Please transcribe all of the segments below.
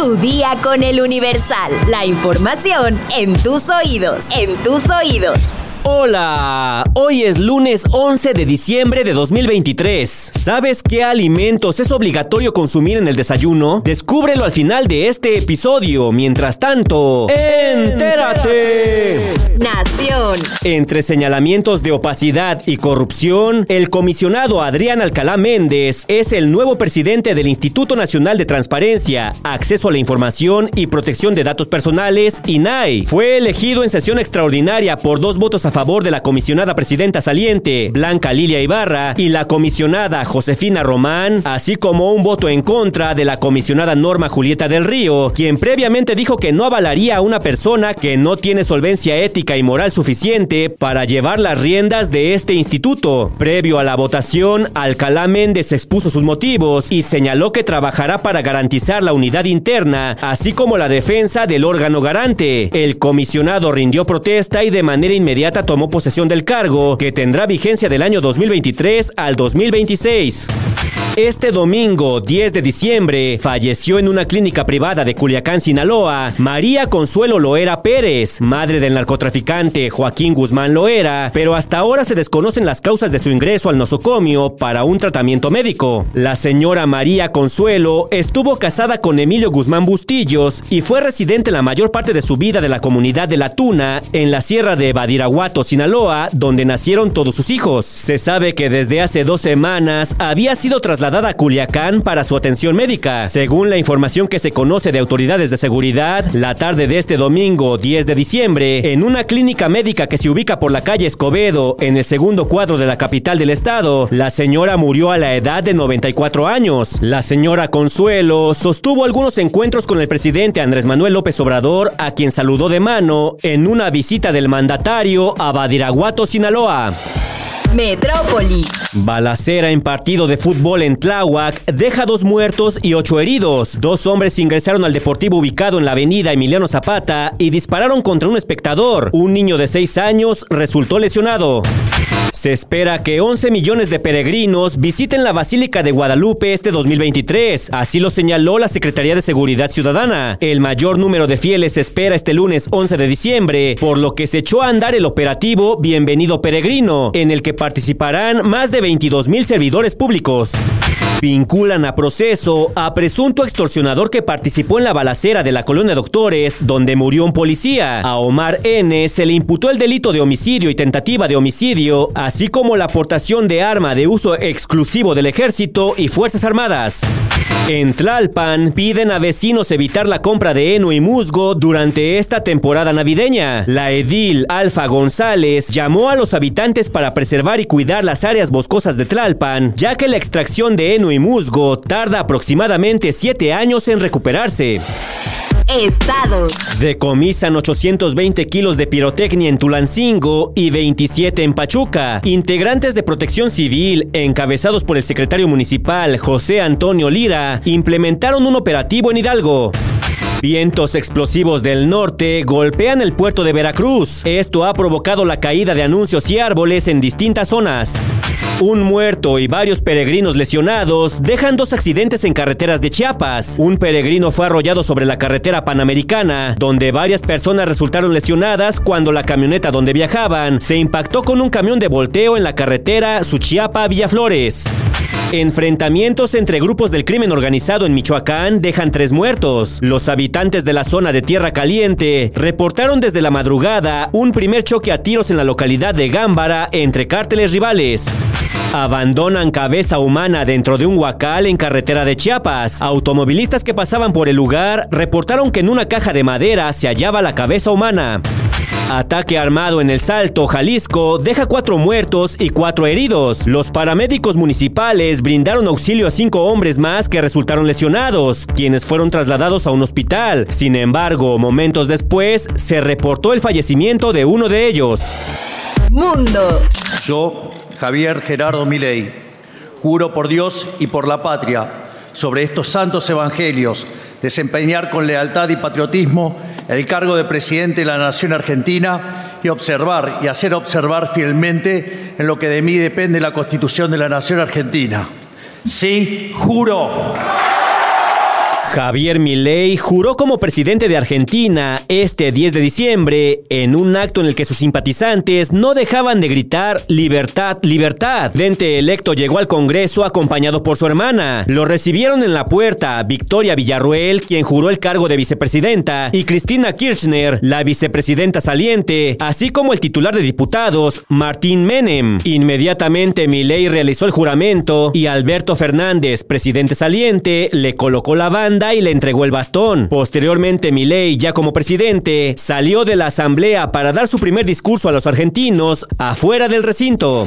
Tu día con el Universal. La información en tus oídos. En tus oídos. Hola, hoy es lunes 11 de diciembre de 2023. ¿Sabes qué alimentos es obligatorio consumir en el desayuno? Descúbrelo al final de este episodio. Mientras tanto, entérate. Entre señalamientos de opacidad y corrupción, el comisionado Adrián Alcalá Méndez es el nuevo presidente del Instituto Nacional de Transparencia, Acceso a la Información y Protección de Datos Personales, INAI. Fue elegido en sesión extraordinaria por dos votos a favor de la comisionada presidenta saliente, Blanca Lilia Ibarra, y la comisionada Josefina Román, así como un voto en contra de la comisionada Norma Julieta del Río, quien previamente dijo que no avalaría a una persona que no tiene solvencia ética y moral suficiente para llevar las riendas de este instituto. Previo a la votación, Alcalá Méndez expuso sus motivos y señaló que trabajará para garantizar la unidad interna, así como la defensa del órgano garante. El comisionado rindió protesta y de manera inmediata tomó posesión del cargo, que tendrá vigencia del año 2023 al 2026. Este domingo, 10 de diciembre, falleció en una clínica privada de Culiacán, Sinaloa, María Consuelo Loera Pérez, madre del narcotraficante Joaquín Guzmán Loera, pero hasta ahora se desconocen las causas de su ingreso al nosocomio para un tratamiento médico. La señora María Consuelo estuvo casada con Emilio Guzmán Bustillos y fue residente la mayor parte de su vida de la comunidad de La Tuna, en la sierra de Badiraguato, Sinaloa, donde nacieron todos sus hijos. Se sabe que desde hace dos semanas había sido trasladada a Culiacán para su atención médica. Según la información que se conoce de autoridades de seguridad, la tarde de este domingo 10 de diciembre, en una clínica médica que se ubica por la calle Escobedo, en el segundo cuadro de la capital del estado, la señora murió a la edad de 94 años. La señora Consuelo sostuvo algunos encuentros con el presidente Andrés Manuel López Obrador, a quien saludó de mano en una visita del mandatario a Badiraguato, Sinaloa. Metrópoli. Balacera en partido de fútbol en Tláhuac deja dos muertos y ocho heridos. Dos hombres ingresaron al deportivo ubicado en la avenida Emiliano Zapata y dispararon contra un espectador. Un niño de seis años resultó lesionado. Se espera que 11 millones de peregrinos visiten la Basílica de Guadalupe este 2023, así lo señaló la Secretaría de Seguridad Ciudadana. El mayor número de fieles se espera este lunes 11 de diciembre, por lo que se echó a andar el operativo Bienvenido Peregrino, en el que participarán más de 22 mil servidores públicos. Vinculan a proceso a presunto extorsionador que participó en la balacera de la colonia Doctores, donde murió un policía. A Omar N. se le imputó el delito de homicidio y tentativa de homicidio, así como la aportación de arma de uso exclusivo del ejército y Fuerzas Armadas. En Tlalpan piden a vecinos evitar la compra de heno y musgo durante esta temporada navideña. La edil Alfa González llamó a los habitantes para preservar y cuidar las áreas boscosas de Tlalpan, ya que la extracción de heno y musgo tarda aproximadamente 7 años en recuperarse. Estados. Decomisan 820 kilos de pirotecnia en Tulancingo y 27 en Pachuca. Integrantes de protección civil, encabezados por el secretario municipal José Antonio Lira, implementaron un operativo en Hidalgo. Vientos explosivos del norte golpean el puerto de Veracruz. Esto ha provocado la caída de anuncios y árboles en distintas zonas. Un muerto y varios peregrinos lesionados dejan dos accidentes en carreteras de Chiapas. Un peregrino fue arrollado sobre la carretera panamericana, donde varias personas resultaron lesionadas cuando la camioneta donde viajaban se impactó con un camión de volteo en la carretera Suchiapa-Villaflores. Enfrentamientos entre grupos del crimen organizado en Michoacán dejan tres muertos. Los habitantes de la zona de Tierra Caliente reportaron desde la madrugada un primer choque a tiros en la localidad de Gámbara entre cárteles rivales. Abandonan cabeza humana dentro de un huacal en carretera de Chiapas. Automovilistas que pasaban por el lugar reportaron que en una caja de madera se hallaba la cabeza humana. Ataque armado en el Salto, Jalisco, deja cuatro muertos y cuatro heridos. Los paramédicos municipales brindaron auxilio a cinco hombres más que resultaron lesionados, quienes fueron trasladados a un hospital. Sin embargo, momentos después, se reportó el fallecimiento de uno de ellos. Mundo. Yo, Javier Gerardo Milei, juro por Dios y por la patria, sobre estos santos evangelios, desempeñar con lealtad y patriotismo el cargo de presidente de la Nación Argentina y observar y hacer observar fielmente en lo que de mí depende la Constitución de la Nación Argentina. Sí, juro. Javier Milei juró como presidente de Argentina este 10 de diciembre en un acto en el que sus simpatizantes no dejaban de gritar libertad, libertad. Dente electo llegó al Congreso acompañado por su hermana. Lo recibieron en la puerta Victoria Villarruel, quien juró el cargo de vicepresidenta, y Cristina Kirchner, la vicepresidenta saliente, así como el titular de diputados, Martín Menem. Inmediatamente Milei realizó el juramento y Alberto Fernández, presidente saliente, le colocó la banda y le entregó el bastón. Posteriormente, Milei, ya como presidente, salió de la asamblea para dar su primer discurso a los argentinos afuera del recinto.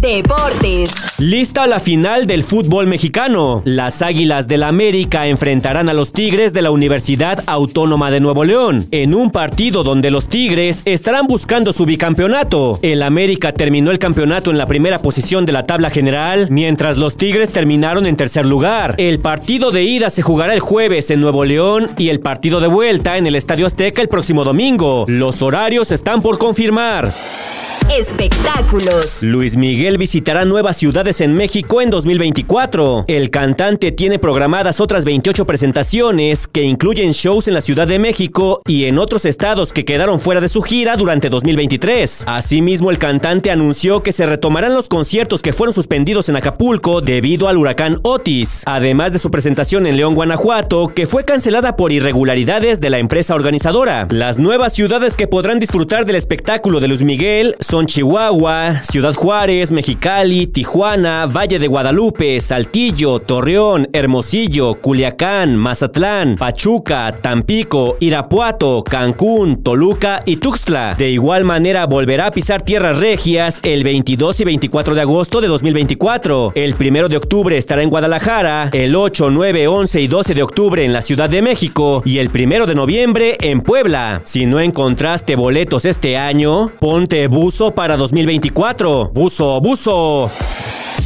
Deportes. Lista la final del fútbol mexicano. Las Águilas del la América enfrentarán a los Tigres de la Universidad Autónoma de Nuevo León, en un partido donde los Tigres estarán buscando su bicampeonato. El América terminó el campeonato en la primera posición de la tabla general, mientras los Tigres terminaron en tercer lugar. El partido de ida se jugará el jueves en Nuevo León y el partido de vuelta en el Estadio Azteca el próximo domingo. Los horarios están por confirmar. Espectáculos. Luis Miguel visitará nuevas ciudades en México en 2024. El cantante tiene programadas otras 28 presentaciones que incluyen shows en la Ciudad de México y en otros estados que quedaron fuera de su gira durante 2023. Asimismo, el cantante anunció que se retomarán los conciertos que fueron suspendidos en Acapulco debido al huracán Otis, además de su presentación en León, Guanajuato, que fue cancelada por irregularidades de la empresa organizadora. Las nuevas ciudades que podrán disfrutar del espectáculo de Luis Miguel son Chihuahua, Ciudad Juárez, Mexicali, Tijuana, Valle de Guadalupe, Saltillo, Torreón, Hermosillo, Culiacán, Mazatlán, Pachuca, Tampico, Irapuato, Cancún, Toluca y Tuxtla. De igual manera volverá a pisar tierras regias el 22 y 24 de agosto de 2024. El 1 de octubre estará en Guadalajara, el 8, 9, 11 y 12 de octubre en la Ciudad de México y el 1 de noviembre en Puebla. Si no encontraste boletos este año, ponte buzo para 2024. Buzo, buzo.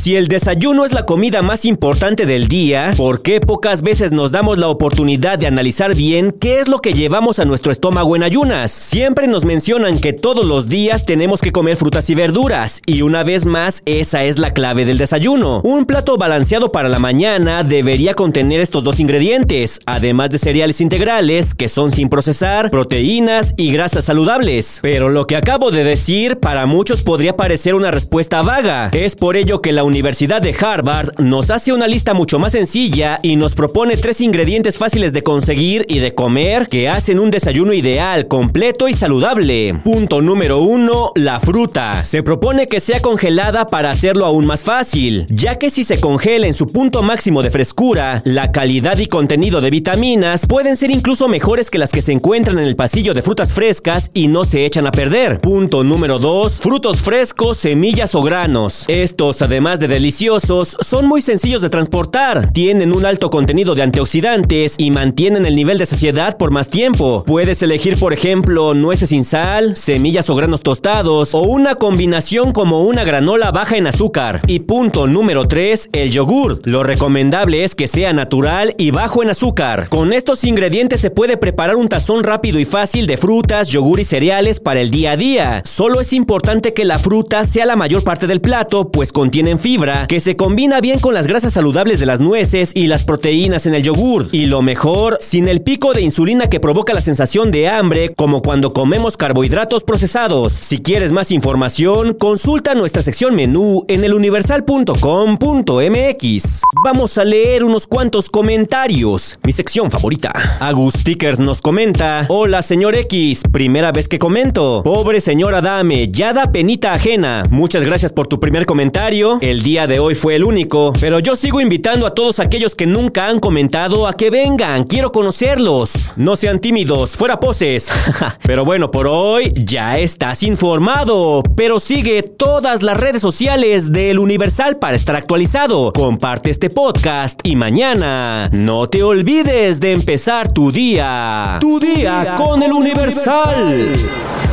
Si el desayuno es la comida más importante del día, ¿por qué pocas veces nos damos la oportunidad de analizar bien qué es lo que llevamos a nuestro estómago en ayunas? Siempre nos mencionan que todos los días tenemos que comer frutas y verduras, y una vez más, esa es la clave del desayuno. Un plato balanceado para la mañana debería contener estos dos ingredientes, además de cereales integrales, que son sin procesar, proteínas y grasas saludables. Pero lo que acabo de decir para muchos podría parecer una respuesta vaga. Es por ello que la Universidad de Harvard nos hace una lista mucho más sencilla y nos propone tres ingredientes fáciles de conseguir y de comer que hacen un desayuno ideal, completo y saludable. Punto número uno, la fruta. Se propone que sea congelada para hacerlo aún más fácil, ya que si se congela en su punto máximo de frescura, la calidad y contenido de vitaminas pueden ser incluso mejores que las que se encuentran en el pasillo de frutas frescas y no se echan a perder. Punto número 2, frutos frescos, semillas o granos. Estos, además de deliciosos, son muy sencillos de transportar, tienen un alto contenido de antioxidantes y mantienen el nivel de saciedad por más tiempo. Puedes elegir, por ejemplo, nueces sin sal, semillas o granos tostados o una combinación como una granola baja en azúcar. Y punto número 3, el yogur. Lo recomendable es que sea natural y bajo en azúcar. Con estos ingredientes se puede preparar un tazón rápido y fácil de frutas, yogur y cereales para el día a día. Solo es importante que la fruta sea la mayor parte del plato, pues contienen fibra que se combina bien con las grasas saludables de las nueces y las proteínas en el yogur. Y lo mejor, sin el pico de insulina que provoca la sensación de hambre, como cuando comemos carbohidratos procesados. Si quieres más información, consulta nuestra sección menú en eluniversal.com.mx. Vamos a leer unos cuantos comentarios. Mi sección favorita. Agus Stickers nos comenta: Hola, señor X, primera vez que comento. Pobre señora Dame, ya da penita ajena. Muchas gracias por tu primer comentario. El día de hoy fue el único, pero yo sigo invitando a todos aquellos que nunca han comentado a que vengan, quiero conocerlos. No sean tímidos, fuera poses. pero bueno, por hoy ya estás informado, pero sigue todas las redes sociales del Universal para estar actualizado. Comparte este podcast y mañana no te olvides de empezar tu día. Tu día, con, el Universal.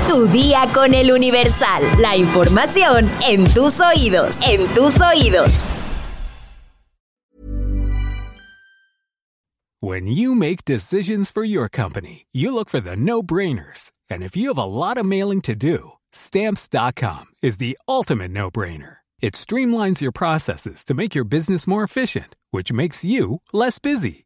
Tu día con el Universal. La información en tus oídos. En tus oídos. When you make decisions for your company, you look for the no-brainers. And if you have a lot of mailing to do, stamps.com is the ultimate no-brainer. It streamlines your processes to make your business more efficient, which makes you less busy.